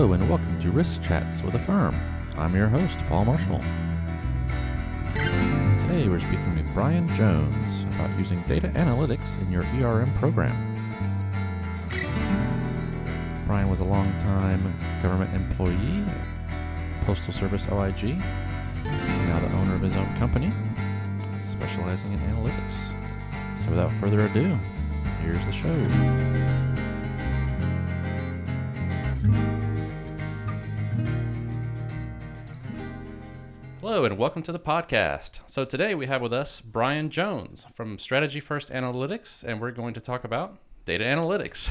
Hello, and welcome to Risk Chats with AFERM. I'm your host, Paul Marshall. Today, we're speaking with Brian Jones about using data analytics in your ERM program. Brian was a long-time government employee Postal Service OIG, now the owner of his own company, specializing in analytics. So, without further ado, here's the show. Hello, and welcome to the podcast. So, today we have with us Brian Jones from Strategy First Analytics, and we're going to talk about data analytics.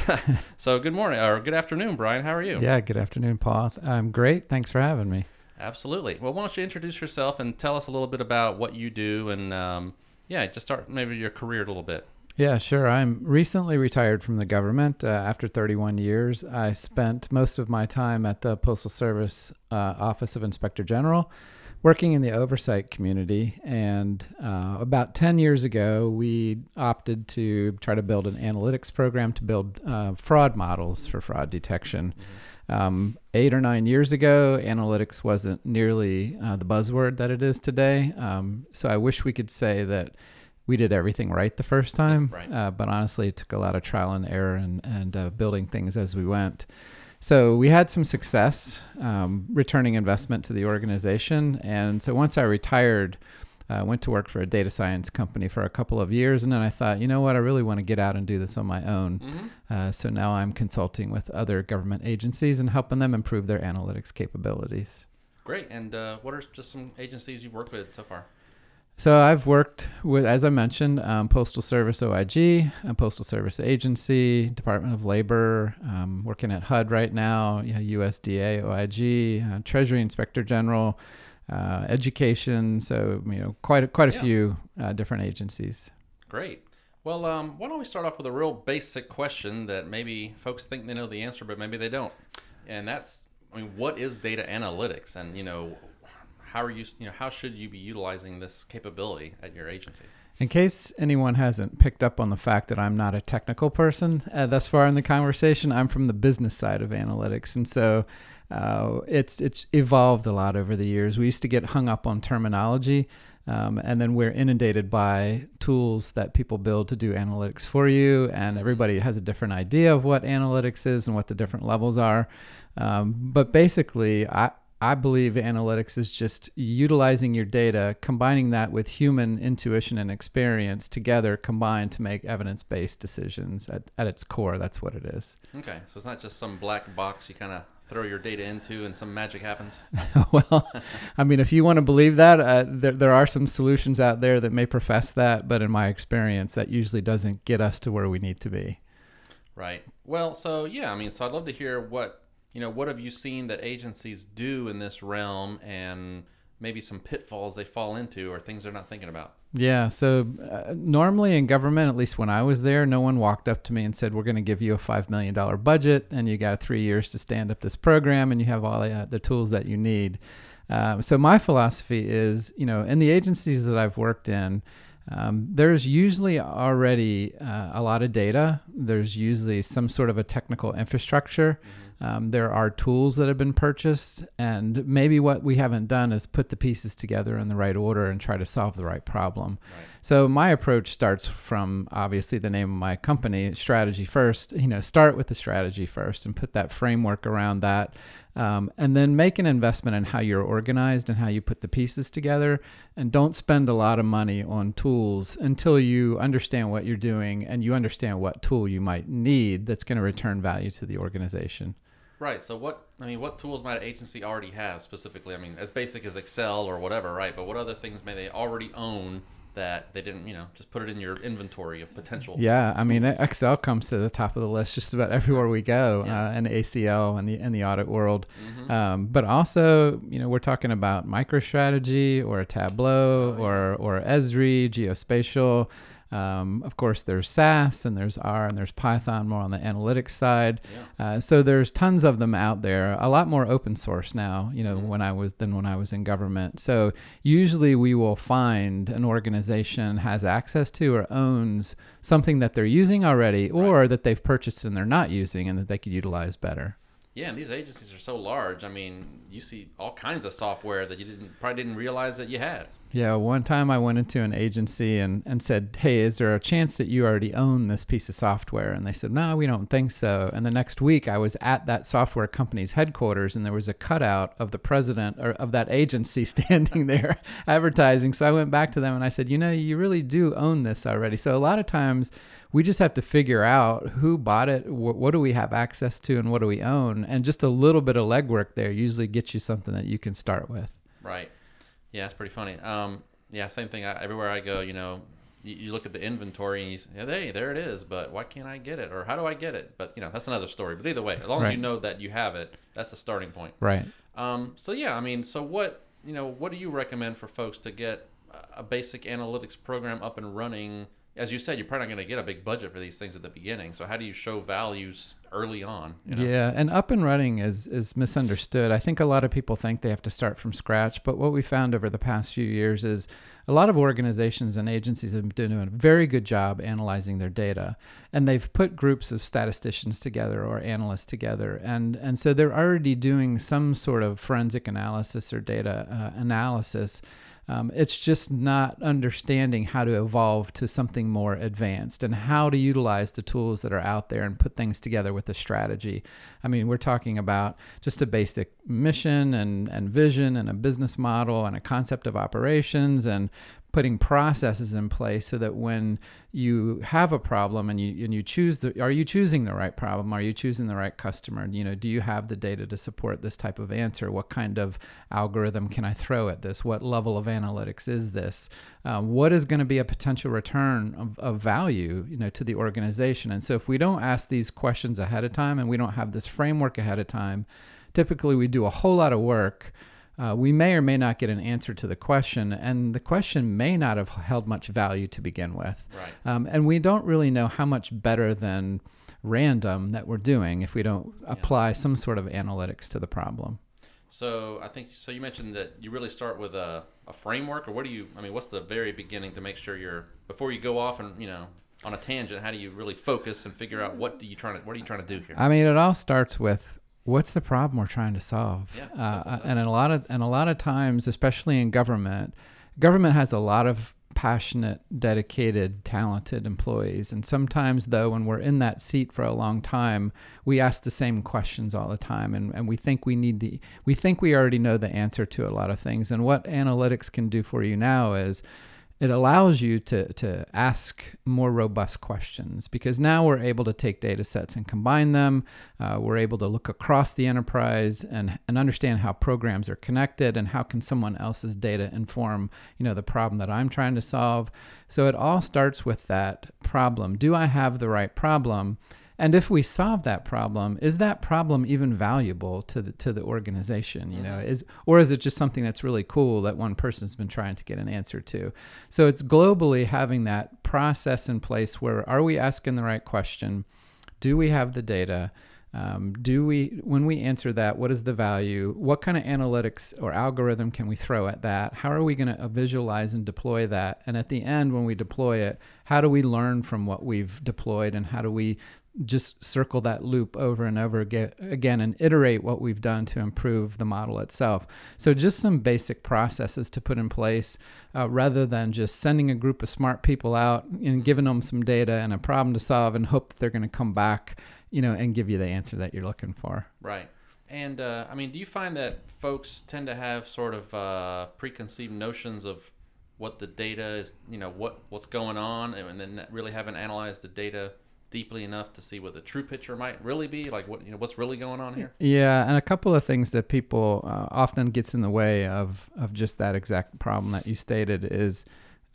so, good morning or good afternoon, Brian. How are you? Yeah, good afternoon, Paul. I'm great. Thanks for having me. Absolutely. Well, why don't you introduce yourself and tell us a little bit about what you do and, um, yeah, just start maybe your career a little bit. Yeah, sure. I'm recently retired from the government uh, after 31 years. I spent most of my time at the Postal Service uh, Office of Inspector General working in the oversight community. And uh, about 10 years ago, we opted to try to build an analytics program to build uh, fraud models for fraud detection. Um, eight or nine years ago, analytics wasn't nearly uh, the buzzword that it is today. Um, so I wish we could say that we did everything right the first time. Right. Uh, but honestly, it took a lot of trial and error and, and uh, building things as we went. So we had some success um, returning investment to the organization. And so once I retired, I uh, went to work for a data science company for a couple of years. And then I thought, you know what, I really want to get out and do this on my own. Mm-hmm. Uh, so now I'm consulting with other government agencies and helping them improve their analytics capabilities. Great. And uh, what are just some agencies you've worked with so far? So I've worked with, as I mentioned, um, Postal Service OIG, a Postal Service Agency, Department of Labor, um, working at HUD right now, yeah, USDA, OIG, uh, Treasury Inspector General, uh, Education. So you know, quite a, quite a Yeah. few uh, different agencies. Great. Well, um, why don't we start off with a real basic question that maybe folks think they know the answer, but maybe they don't. And that's, I mean, what is data analytics? And, you know, how are you, you know, how should you be utilizing this capability at your agency? In case anyone hasn't picked up on the fact that I'm not a technical person uh, thus far in the conversation, I'm from the business side of analytics, and so uh, it's it's evolved a lot over the years. We used to get hung up on terminology, um, and then we're inundated by tools that people build to do analytics for you, and everybody has a different idea of what analytics is and what the different levels are. Um, but basically, I I believe analytics is just utilizing your data, combining that with human intuition and experience together, combined to make evidence based decisions. At, at its core, that's what it is. Okay. So it's not just some black box you kind of throw your data into and some magic happens. well, I mean, if you want to believe that, uh, there, there are some solutions out there that may profess that, but in my experience, that usually doesn't get us to where we need to be. Right. Well, so yeah, I mean, so I'd love to hear what you know. What have you seen that agencies do in this realm, and maybe some pitfalls they fall into, or things they're not thinking about? Yeah. So uh, normally in government, at least when I was there, no one walked up to me and said, "We're going to give you a five million dollar budget, and you got three years to stand up this program, and you have all the, uh, the tools that you need." Um, so my philosophy is, you know, in the agencies that I've worked in, um, there's usually already uh, a lot of data. There's usually some sort of a technical infrastructure. Um, there are tools that have been purchased, and maybe what we haven't done is put the pieces together in the right order and try to solve the right problem. Right. So my approach starts from obviously the name of my company, strategy first. You know, start with the strategy first and put that framework around that, um, and then make an investment in how you're organized and how you put the pieces together. And don't spend a lot of money on tools until you understand what you're doing and you understand what tool you might need that's going to return value to the organization. Right. So what I mean, what tools might an agency already have specifically? I mean, as basic as Excel or whatever, right? But what other things may they already own that they didn't, you know, just put it in your inventory of potential? Yeah, I mean Excel comes to the top of the list just about everywhere we go, Yeah. uh, and ACL and the in the audit world. Mhm. Um, but also, you know, we're talking about MicroStrategy or a Tableau Oh, yeah. or or Esri, Geospatial. Um, of course, there's SAS and there's R and there's Python more on the analytics side. Yeah. Uh, so there's tons of them out there. A lot more open source now, you know, Mhm. when I was than when I was in government. So usually we will find an organization has access to or owns something that they're using already, or that they've purchased and they're not using, and that they could utilize better. Yeah, and these agencies are so large. I mean, you see all kinds of software that you didn't probably didn't realize that you had. Yeah, one time I went into an agency and, and said, Hey, is there a chance that you already own this piece of software? And they said, No, we don't think so. And the next week I was at that software company's headquarters and there was a cutout of the president or of that agency standing there advertising. So I went back to them and I said, You know, you really do own this already. So a lot of times we just have to figure out who bought it, wh- what do we have access to, and what do we own. And just a little bit of legwork there usually gets you something that you can start with. Right. Yeah, it's pretty funny. Um, yeah, same thing. I, everywhere I go, you know, you, you, look at the inventory and you say, hey, there it is, but why can't I get it? Or how do I get it? But, you know, that's another story. But either way, as long right. as you know that you have it, that's the starting point. Right. Um, so, yeah, I mean, so what, you know, what do you recommend for folks to get a basic analytics program up and running – as you said, you're probably not going to get a big budget for these things at the beginning. So how do you show values early on? You know? Yeah, and up and running is is misunderstood. I think a lot of people think they have to start from scratch, but what we found over the past few years is a lot of organizations and agencies have been doing a very good job analyzing their data, and they've put groups of statisticians together or analysts together, and and so they're already doing some sort of forensic analysis or data uh, analysis um, it's just not understanding how to evolve to something more advanced and how to utilize the tools that are out there and put things together with a strategy. I mean, we're talking about just a basic mission and, and vision and a business model and a concept of operations and putting processes in place so that when you have a problem and you and you choose the are you choosing the right problem? Are you choosing the right customer? You know do you have the data to support this type of answer? What kind of algorithm can i throw at this? What level of analytics is this? Um, what is going to be a potential return of, of value you know to the organization? And so if we don't ask these questions ahead of time and we don't have this framework ahead of time typically we do a whole lot of work uh, we may or may not get an answer to the question, and the question may not have held much value to begin with. Right. Um, and we don't really know how much better than random that we're doing if we don't yeah. apply some sort of analytics to the problem. So I think so. You mentioned that you really start with a, a framework, or what do you? I mean, what's the very beginning to make sure you're before you go off and you know on a tangent? How do you really focus and figure out what do you trying to what are you trying to do here? I mean, it all starts with what's the problem we're trying to solve? Yeah, uh, and a lot of and a lot of times, especially in government, government has a lot of passionate, dedicated, talented employees. And sometimes, though, when we're in that seat for a long time, we ask the same questions all the time, and, and we think we need the we think we already know the answer to a lot of things. And what analytics can do for you now is it allows you to, to ask more robust questions because now we're able to take data sets and combine them. Uh, we're able to look across the enterprise and, and understand how programs are connected and how can someone else's data inform you know the problem that I'm trying to solve. So it all starts with that problem. Do I have the right problem? And if we solve that problem, is that problem even valuable to the to the organization? You know, mm-hmm. is or is it just something that's really cool that one person's been trying to get an answer to? So it's globally having that process in place where are we asking the right question? Do we have the data? Um, do we when we answer that what is the value what kind of analytics or algorithm can we throw at that how are we going to visualize and deploy that and at the end when we deploy it how do we learn from what we've deployed and how do we just circle that loop over and over again and iterate what we've done to improve the model itself. So, just some basic processes to put in place uh, rather than just sending a group of smart people out and giving them some data and a problem to solve and hope that they're going to come back, you know, and give you the answer that you're looking for. Right. And uh, I mean, do you find that folks tend to have sort of uh, preconceived notions of what the data is, you know, what what's going on, and then really haven't analyzed the data deeply enough to see what the true picture might really be like what you know what's really going on here? Yeah and a couple of things that people uh, often gets in the way of of just that exact problem that you stated is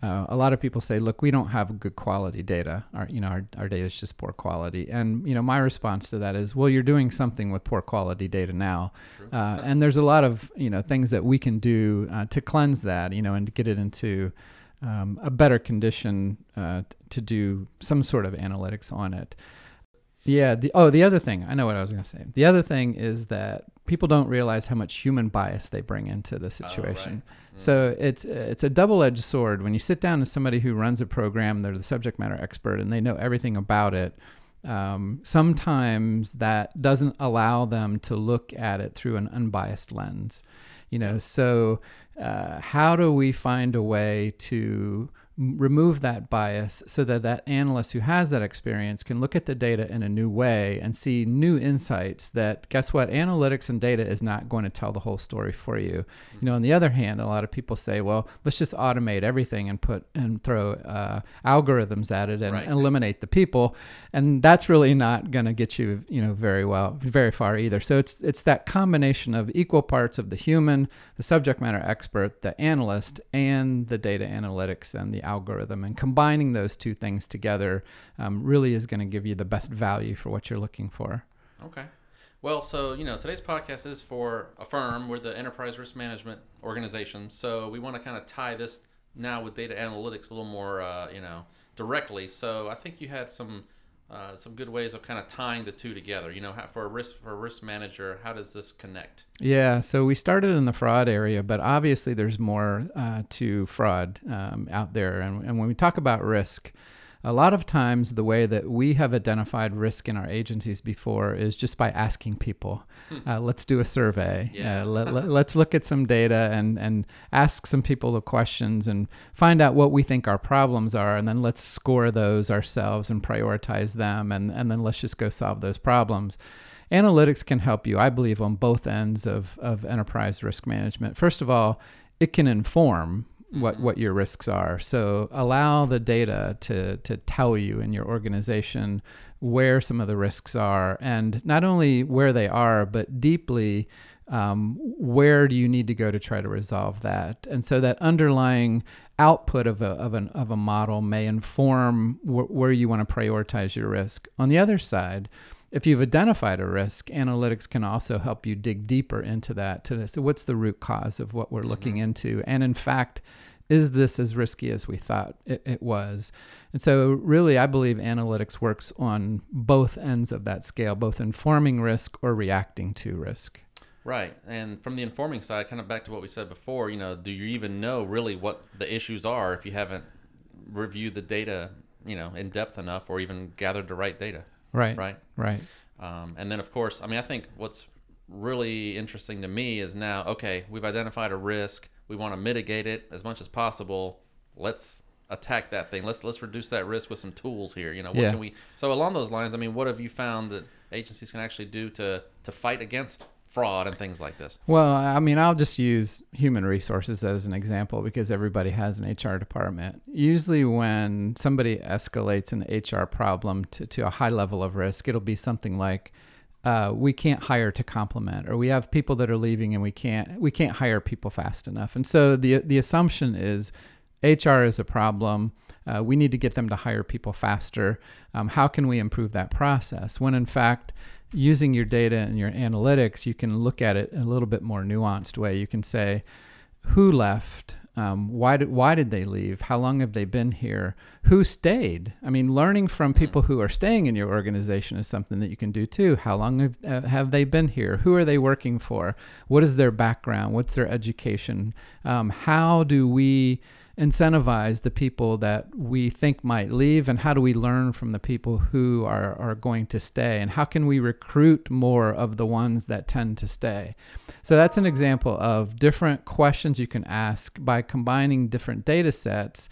uh, a lot of people say look we don't have good quality data. Our you know our, our data is just poor quality. And you know my response to that is well you're doing something with poor quality data now. Uh, and there's a lot of you know things that we can do uh, to cleanse that you know and to get it into um, a better condition uh, to do some sort of analytics on it. Yeah. The, oh, the other thing, I know what I was going to say. The other thing is that people don't realize how much human bias they bring into the situation. Oh, right. mm. So it's it's a double-edged sword. When you sit down to somebody who runs a program, they're the subject matter expert and they know everything about it. Um, sometimes that doesn't allow them to look at it through an unbiased lens. You know, so uh, how do we find a way to remove that bias so that that analyst who has that experience can look at the data in a new way and see new insights that guess what analytics and data is not going to tell the whole story for you mm-hmm. you know on the other hand a lot of people say well let's just automate everything and put and throw uh, algorithms at it and right. eliminate the people and that's really not going to get you you know very well very far either so it's it's that combination of equal parts of the human the subject matter expert the analyst and the data analytics and the algorithm. And combining those two things together um, really is going to give you the best value for what you're looking for. Okay. Well, so, you know, today's podcast is for AFERM. We're the enterprise risk management organization. So we want to kind of tie this now with data analytics a little more, uh, you know, directly. So I think you had some uh, some good ways of kind of tying the two together. You know, how, for a risk for a risk manager, how does this connect? Yeah, so we started in the fraud area, but obviously there's more uh, to fraud um, out there. And, and when we talk about risk, a lot of times the way that we have identified risk in our agencies before is just by asking people hmm. uh, let's do a survey yeah. uh, let, us let, look at some data and, and ask some people the questions and find out what we think our problems are and then let's score those ourselves and prioritize them and, and then let's just go solve those problems analytics can help you i believe on both ends of, of enterprise risk management first of all it can inform what what your risks are. So allow the data to to tell you in your organization where some of the risks are, and not only where they are, but deeply. Um, where do you need to go to try to resolve that? And so that underlying output of a, of, an, of a model may inform wh- where you want to prioritize your risk. On the other side, if you've identified a risk, analytics can also help you dig deeper into that to so what's the root cause of what we're mm-hmm. looking into. And in fact, is this as risky as we thought it, it, was? And so, really, I believe analytics works on both ends of that scale, both informing risk or reacting to risk. Right. And from the informing side, kind of back to what we said before, you know, do you even know really what the issues are if you haven't reviewed the data, you know, in depth enough or even gathered the right data? Right. Right. Right. Um, and then, of course, I mean, I think what's really interesting to me is now, okay, we've identified a risk we want to mitigate it as much as possible. Let's attack that thing. Let's let's reduce that risk with some tools here. You know, what yeah. can we? So along those lines, I mean, what have you found that agencies can actually do to to fight against fraud and things like this? Well, I mean, I'll just use human resources as an example because everybody has an HR department. Usually, when somebody escalates an HR problem to, to a high level of risk, it'll be something like uh, we can't hire to complement, or we have people that are leaving and we can't we can't hire people fast enough. And so the the assumption is HR is a problem. Uh, we need to get them to hire people faster. Um, how can we improve that process? When in fact, using your data and your analytics, you can look at it a little bit more nuanced way. You can say, who left? Um, why did why did they leave? How long have they been here? Who stayed? I mean, learning from hmm. people who are staying in your organization is something that you can do too. How long have, uh, have they been here? Who are they working for? What is their background? What's their education? Um, how do we incentivize the people that we think might leave and how do we learn from the people who are, are going to stay? And how can we recruit more of the ones that tend to stay? So that's an example of different questions you can ask by combining different data sets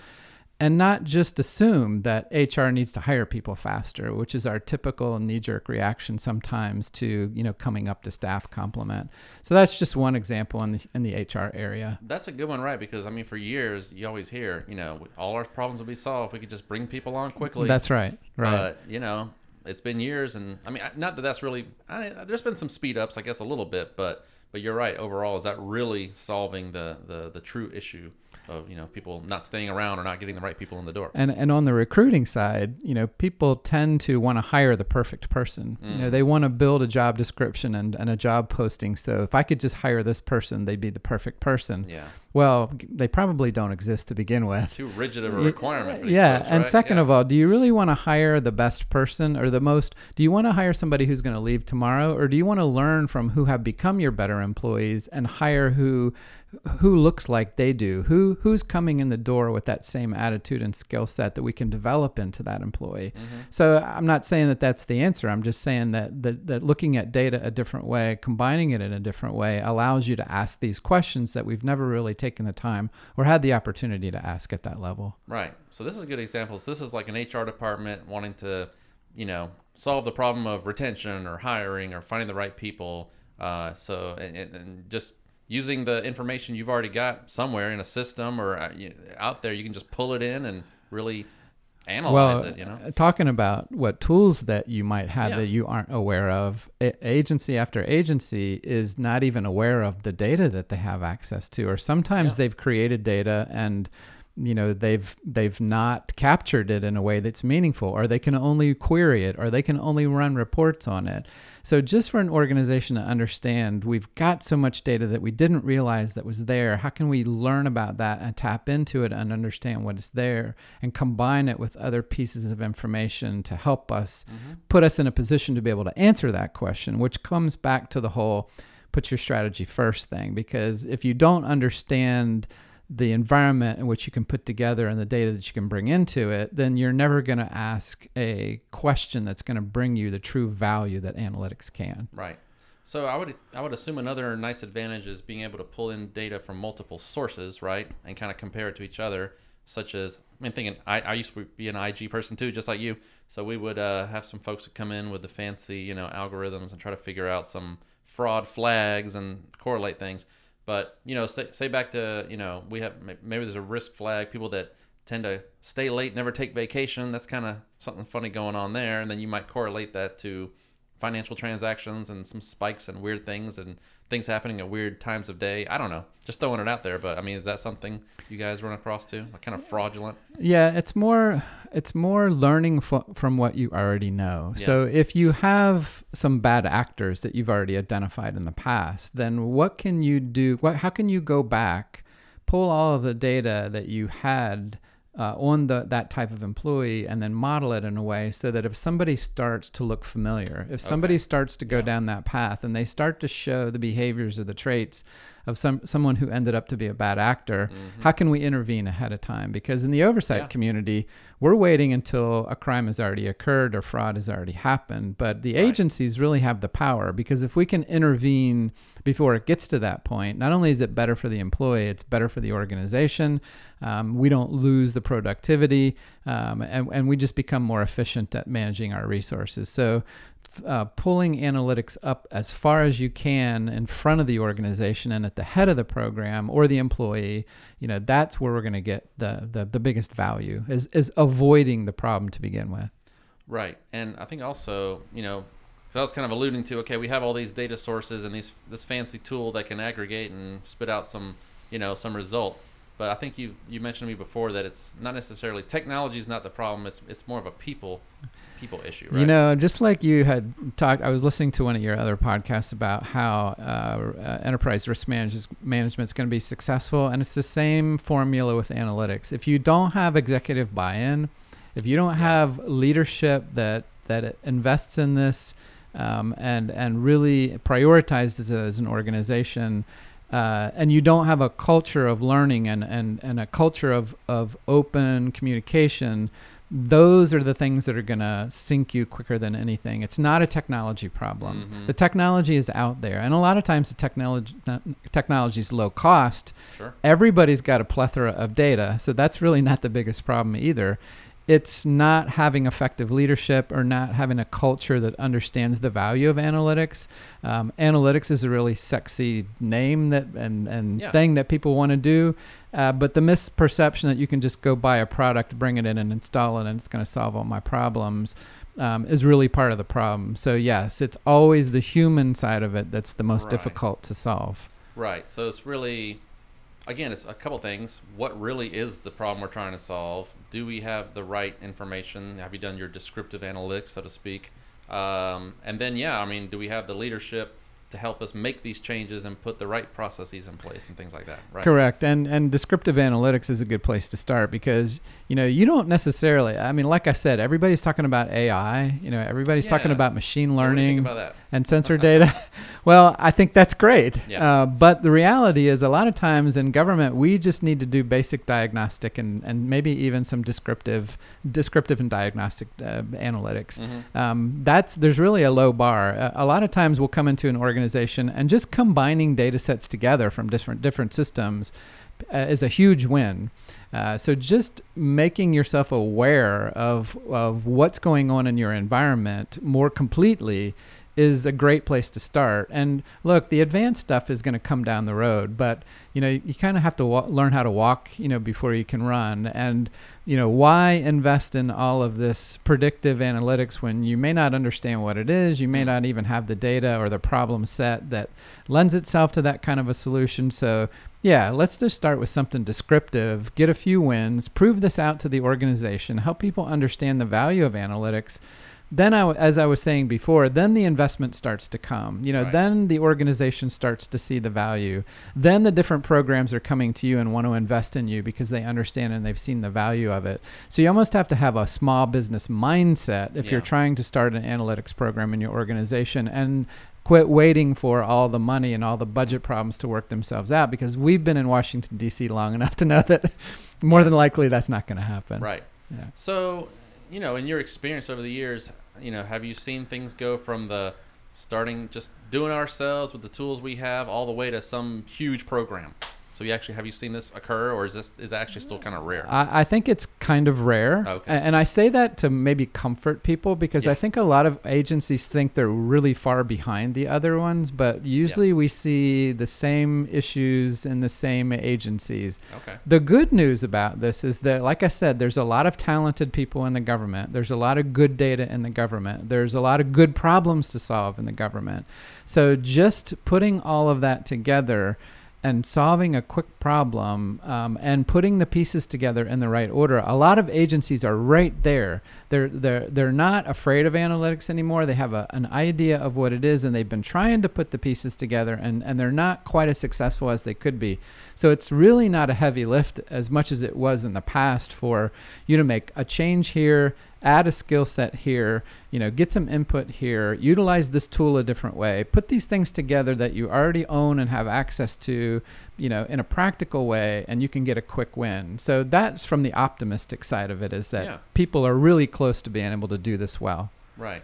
and not just assume that HR needs to hire people faster, which is our typical knee-jerk reaction sometimes to you know coming up to staff complement. So that's just one example in the in the HR area. That's a good one, right? Because I mean, for years you always hear, you know, all our problems will be solved if we could just bring people on quickly. That's right, right. But you know, it's been years, and I mean, not that that's really. I, there's been some speed ups, I guess, a little bit, but but you're right. Overall, is that really solving the the the true issue? Of you know people not staying around or not getting the right people in the door. And and on the recruiting side, you know, people tend to want to hire the perfect person. Mm. You know, mm. they want to build a job description and, and a job posting. So if I could just hire this person, they'd be the perfect person. Yeah. Well, they probably don't exist to begin with. It's too rigid of a requirement. yeah, folks, and right? second yeah. of all, do you really want to hire the best person or the most? Do you want to hire somebody who's going to leave tomorrow, or do you want to learn from who have become your better employees and hire who who looks like they do who who's coming in the door with that same attitude and skill set that we can develop into that employee Mm-hmm. so i'm not saying that that's the answer i'm just saying that, that that looking at data a different way combining it in a different way allows you to ask these questions that we've never really taken the time or had the opportunity to ask at that level Right. So this is a good example. So this is like an HR department wanting to, you know, solve the problem of retention or hiring or finding the right people. Uh, so and, and- and just using the information you've already got somewhere in a system or uh, out there, you can just pull it in and really analyze well, it. You know. uh, talking about what tools that you might have Yeah. that you aren't aware of, a- agency after agency is not even aware of the data that they have access to, or sometimes Yeah. they've created data and you know they've they've not captured it in a way that's meaningful or they can only query it or they can only run reports on it. So just for an organization to understand we've got so much data that we didn't realize that was there. How can we learn about that and tap into it and understand what is there and combine it with other pieces of information to help us mm-hmm. put us in a position to be able to answer that question which comes back to the whole put your strategy first thing? Because if you don't understand the environment in which you can put together and the data that you can bring into it, then you're never going to ask a question that's going to bring you the true value that analytics can. Right. So I would I would assume another nice advantage is being able to pull in data from multiple sources, right, and kind of compare it to each other. Such as I mean, thinking I, I used to be an IG person too, just like you. So we would uh, have some folks that come in with the fancy, you know, algorithms and try to figure out some fraud flags and correlate things. But you know, say, say back to you know, we have maybe there's a risk flag. People that tend to stay late, never take vacation. That's kind of something funny going on there. And then you might correlate that to financial transactions and some spikes and weird things and things happening at weird times of day. I don't know. Just throwing it out there. But I mean, is that something you guys run across too? Like kind of fraudulent? Yeah, it's more it's more learning f- from what you already know. So if you have some bad actors that you've already identified in the past, then what can you do? What how can you go back, pull all of the data that you had uh, on the that type of employee, and then model it in a way so that if somebody starts to look familiar, if somebody starts to go Yeah. down that path, and they start to show the behaviors or the traits of some someone who ended up to be a bad actor, how can we intervene ahead of time? Because in the oversight Mm-hmm. Yeah. community, we're waiting until a crime has already occurred or fraud has already happened. But the Right. agencies really have the power because if we can intervene before it gets to that point, not only is it better for the employee, it's better for the organization. Um, we don't lose the productivity, um, and, and we just become more efficient at managing our resources. So, uh, pulling analytics up as far as you can in front of the organization and at the head of the program or the employee, you know, that's where we're going to get the, the the biggest value is is avoiding the problem to begin with. Right. And I think also, you know, 'cause I was kind of alluding to, okay, we have all these data sources and these this fancy tool that can aggregate and spit out some, you know, some result. But I think you you mentioned to me before that it's not necessarily technology is not the problem. It's it's more of a people people issue, right? You know, just like you had talked, I was listening to one of your other podcasts about how uh, uh, enterprise risk management management is going to be successful, and it's the same formula with analytics. If you don't have executive buy-in, if you don't have leadership that that invests in this um, and and really prioritizes it as an organization. Uh, and you don't have a culture of learning and, and, and a culture of, of open communication, those are the things that are going to sink you quicker than anything. It's not a technology problem. Mhm. The technology is out there, and a lot of times the technology technology is low cost. Sure. Everybody's got a plethora of data, so that's really not the biggest problem either. It's not having effective leadership or not having a culture that understands the value of analytics. Um, analytics is a really sexy name that and and Yeah. thing that people want to do, uh, but the misperception that you can just go buy a product, bring it in, and install it, and it's going to solve all my problems. Um, is really part of the problem. So yes, it's always the human side of it that's the most Right. difficult to solve. Right. So it's really, again, it's a couple things. What really is the problem we're trying to solve? Do we have the right information? Have you done your descriptive analytics, so to speak? Um, and then, yeah, I mean, do we have the leadership to help us make these changes and put the right processes in place and things like that, right? Correct. And and descriptive analytics is a good place to start because you know you don't necessarily. I mean, like I said, everybody's talking about AI. You know, everybody's talking about machine learning about that? And sensor data. well, I think that's great. Yeah. Uh, but the reality is, a lot of times in government, we just need to do basic diagnostic and, and maybe even some descriptive, descriptive and diagnostic uh, analytics. Mhm. Um, that's there's really a low bar. Uh, a lot of times we'll come into an organization and just combining data sets together from different different systems uh, is a huge win. Uh, so just making yourself aware of of what's going on in your environment more completely is a great place to start. And look, the advanced stuff is going to come down the road, but you know you kind of have to wa- learn how to walk, you know, before you can run. And you know why invest in all of this predictive analytics when you may not understand what it is, you may not even have the data or the problem set that lends itself to that kind of a solution. So yeah, let's just start with something descriptive, get a few wins, prove this out to the organization, help people understand the value of analytics. Then, I, as I was saying before, then the investment starts to come. You know, Right. then the organization starts to see the value. Then the different programs are coming to you and want to invest in you because they understand and they've seen the value of it. So you almost have to have a small business mindset if you're trying to start an analytics program in your organization and quit waiting for all the money and all the budget problems to work themselves out because we've been in Washington D.C. long enough to know that more than likely that's not going to happen. Right. Yeah. So, you know, in your experience over the years, you know, have you seen things go from the starting just doing ourselves with the tools we have all the way to some huge program? So you actually have you seen this occur, or is this is actually still kind of rare? I, I think it's kind of rare. Okay. And I say that to maybe comfort people because Yeah. I think a lot of agencies think they're really far behind the other ones, but usually we see the same issues in the same agencies. okay. The good news about this is that, like I said, there's a lot of talented people in the government. There's a lot of good data in the government. There's a lot of good problems to solve in the government. So just putting all of that together and solving a quick problem um, and putting the pieces together in the right order. A lot of agencies are right there. They're they're they're not afraid of analytics anymore. They have a, an idea of what it is, and they've been trying to put the pieces together, and and they're not quite as successful as they could be. So it's really not a heavy lift as much as it was in the past for you to make a change here, add a skill set here, you know, get some input here, utilize this tool a different way, put these things together that you already own and have access to, you know, in a practical way, and you can get a quick win. So that's from the optimistic side of it is that Yeah. people are really close to being able to do this well. Right.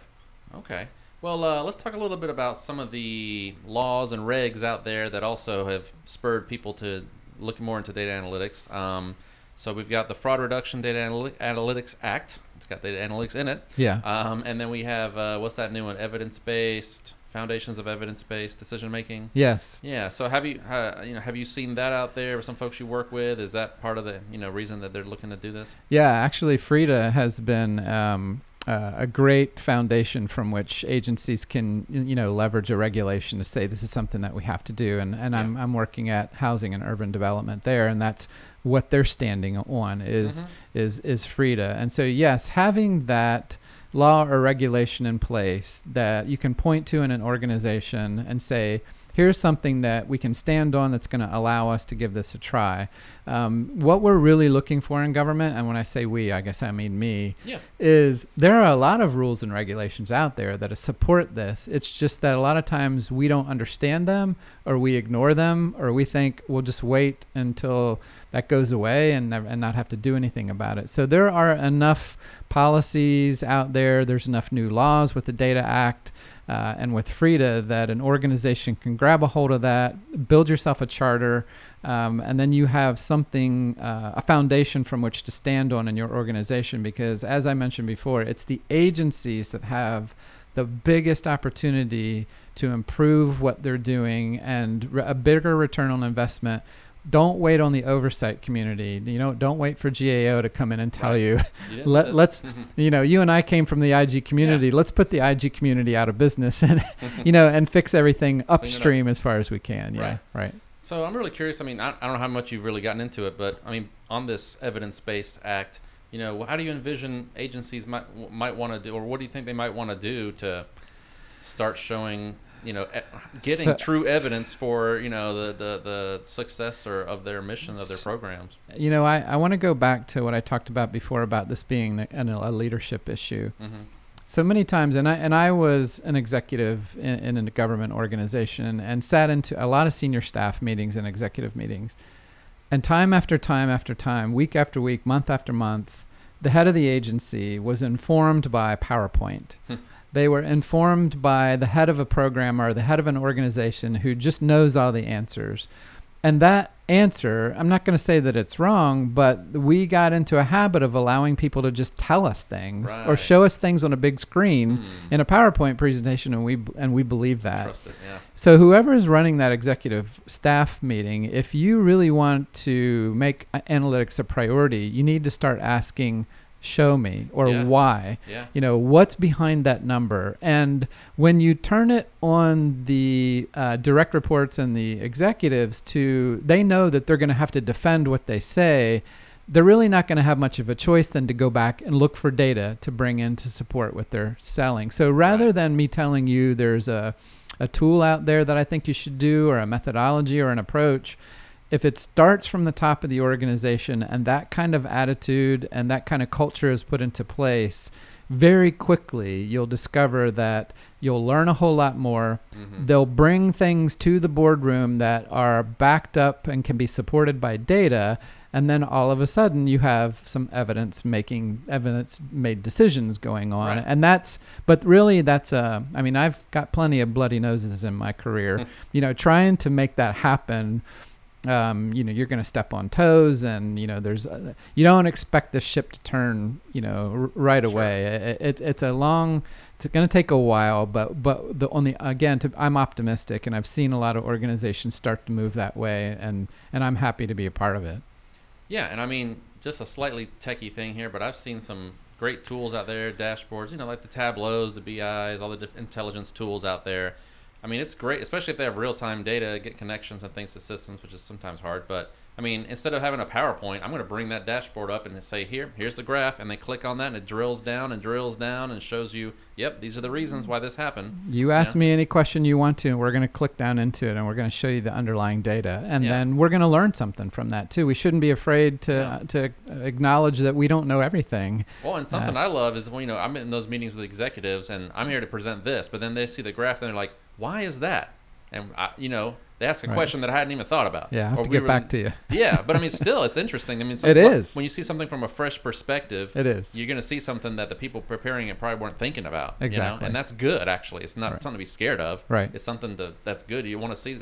Okay. Well, uh, let's talk a little bit about some of the laws and regs out there that also have spurred people to look more into data analytics. Um, so we've got the Fraud Reduction Data Analy- Analytics Act. It's got data analytics in it. Yeah. Um, and then we have uh, what's that new one? Evidence-based foundations of evidence-based decision making. yes. Yeah. So have you, uh, you know, have you seen that out there? With some folks you work with, is that part of the, you know, reason that they're looking to do this? Yeah, actually, Frida has been um, uh, a great foundation from which agencies can, you know, leverage a regulation to say this is something that we have to do. And, and I'm, I'm working at housing and urban development there, and that's what they're standing on is Mhm. is is Frida. And so yes, having that law or regulation in place that you can point to in an organization and say, here's something that we can stand on that's going to allow us to give this a try. Um, what we're really looking for in government, and when I say we, I guess I mean me, Yeah. is there are a lot of rules and regulations out there that support this. It's just that a lot of times we don't understand them or we ignore them or we think we'll just wait until that goes away and, and not have to do anything about it. So there are enough policies out there, there's enough new laws with the Data Act. Uh, and with Frida, that an organization can grab a hold of that, build yourself a charter, um, and then you have something, uh, a foundation from which to stand on in your organization. Because as I mentioned before, it's the agencies that have the biggest opportunity to improve what they're doing and a bigger return on investment. Don't wait on the oversight community. You know, don't wait for GAO to come in and tell Right. you. You Let- Mhm. You know, you and I came from the IG community. Let's put the IG community out of business and you know and fix everything up. upstream as far as we can. Yeah, Right. right. So I'm really curious. I mean, I, I don't know how much you've really gotten into it, but I mean, on this evidence-based act, you know, how do you envision agencies might might want to do, or what do you think they might want to do to start showing you know getting So- true evidence for you know the the, the success or of their mission of their programs. You know, I, I want to go back to what I talked about before about this being an, a leadership issue. hmm So many times, and I and I was an executive in, in a government organization and sat into a lot of senior staff meetings and executive meetings, and time after time after time, week after week, month after month, the head of the agency was informed by PowerPoint. They were informed by the head of a program or the head of an organization who just knows all the answers. And that answer, I'm not going to say that it's wrong, but we got into a habit of allowing people to just tell us things or show us things on a big screen Hmm. in a PowerPoint presentation, and we and we believe that. Trust it. Yeah. So whoever is running that executive staff meeting, if you really want to make analytics a priority, you need to start asking, "Show me" or Yeah. "Why." Yeah. You know what's behind that number, and when you turn it on the uh, direct reports and the executives to, they know that they're going to have to defend what they say. They're really not going to have much of a choice than to go back and look for data to bring in to support what they're selling. So rather Right. than me telling you there's a a tool out there that I think you should do, or a methodology or an approach, if it starts from the top of the organization and that kind of attitude and that kind of culture is put into place, very quickly you'll discover that you'll learn a whole lot more. hmm They'll bring things to the boardroom that are backed up and can be supported by data. And then all of a sudden, you have some evidence making evidence made decisions going on, Right. and that's. But really, that's a. I mean, I've got plenty of bloody noses in my career. you know, trying to make that happen. Um, you know, you're going to step on toes, and you know, there's. Uh, you don't expect the ship to turn. You know, r- right Sure. away. It, it's it's a long it's going to take a while, but but the only again, to, I'm optimistic, and I've seen a lot of organizations start to move that way, and and I'm happy to be a part of it. Yeah, and I mean, just a slightly techie thing here, but I've seen some great tools out there, dashboards, you know, like the Tableaus, the BIs, all the intelligence tools out there. I mean, it's great, especially if they have real time data, get connections and things to systems, which is sometimes hard. But I mean, instead of having a PowerPoint, I'm going to bring that dashboard up and say, here, here's the graph, and they click on that, and it drills down and drills down and shows you, yep, these are the reasons why this happened. You ask Yeah. me any question you want to, and we're going to click down into it, and we're going to show you the underlying data, and Yeah. then we're going to learn something from that too. We shouldn't be afraid to Yeah. uh, to acknowledge that we don't know everything. Well, and something I love is when you know I'm in those meetings with executives, and I'm here to present this, but then they see the graph, and they're like, "Why is that?" And I, you know, they ask a Right. question that I hadn't even thought about. Yeah, I have Or to we get were- back to you. yeah, but I mean, still, it's interesting. I mean, It is. when you see something from a fresh perspective. It is. You're going to see something that the people preparing it probably weren't thinking about. you know? Exactly. and that's good. Actually, it's not Right. something to be scared of. Right. It's something to, that's good. You want to see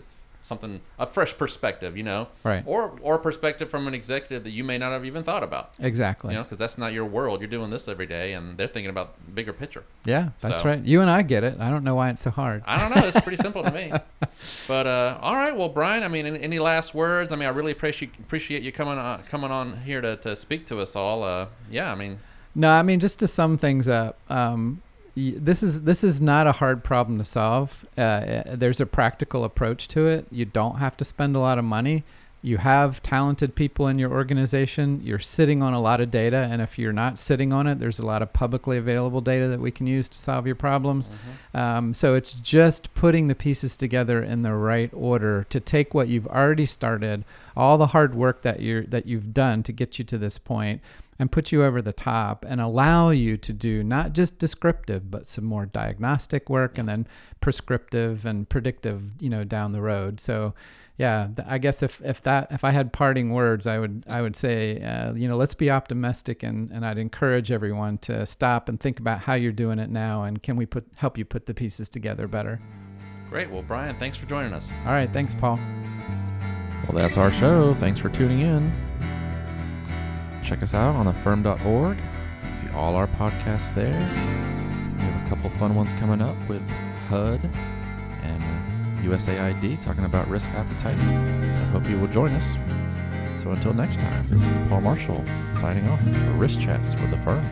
something a fresh perspective. You know. Right. Or or a perspective from an executive that you may not have even thought about. Exactly. You know, because that's not your world. You're doing this every day, and they're thinking about the bigger picture. Yeah, that's So- right. You and I get it. I don't know why it's so hard. I don't know. It's pretty simple to me. But uh, all right, well, Brian. I mean, any, any last words? I mean, I really appreciate appreciate you coming on coming on here to, to speak to us all. Uh, yeah, I mean, No, I mean just to sum things up. Um, this is this is not a hard problem to solve. Uh, uh, there's a practical approach to it. You don't have to spend a lot of money. You have talented people in your organization. You're sitting on a lot of data, and if you're not sitting on it, there's a lot of publicly available data that we can use to solve your problems. Um, so it's just putting the pieces together in the right order to take what you've already started, all the hard work that you're that you've done to get you to this point, and put you over the top and allow you to do not just descriptive but some more diagnostic work and then prescriptive and predictive you know down the road so yeah i guess if, if that if i had parting words i would i would say uh, you know let's be optimistic and, and i'd encourage everyone to stop and think about how you're doing it now and can we put help you put the pieces together better great. Well, Brian, thanks for joining us. all right thanks paul Well, that's our show. Thanks for tuning in. Check us out on aferm.org. See all our podcasts there. We have a couple fun ones coming up with HUD and USAID talking about risk appetite. So I hope you will join us. So until next time, this is Paul Marshall signing off for Risk Chats with the firm.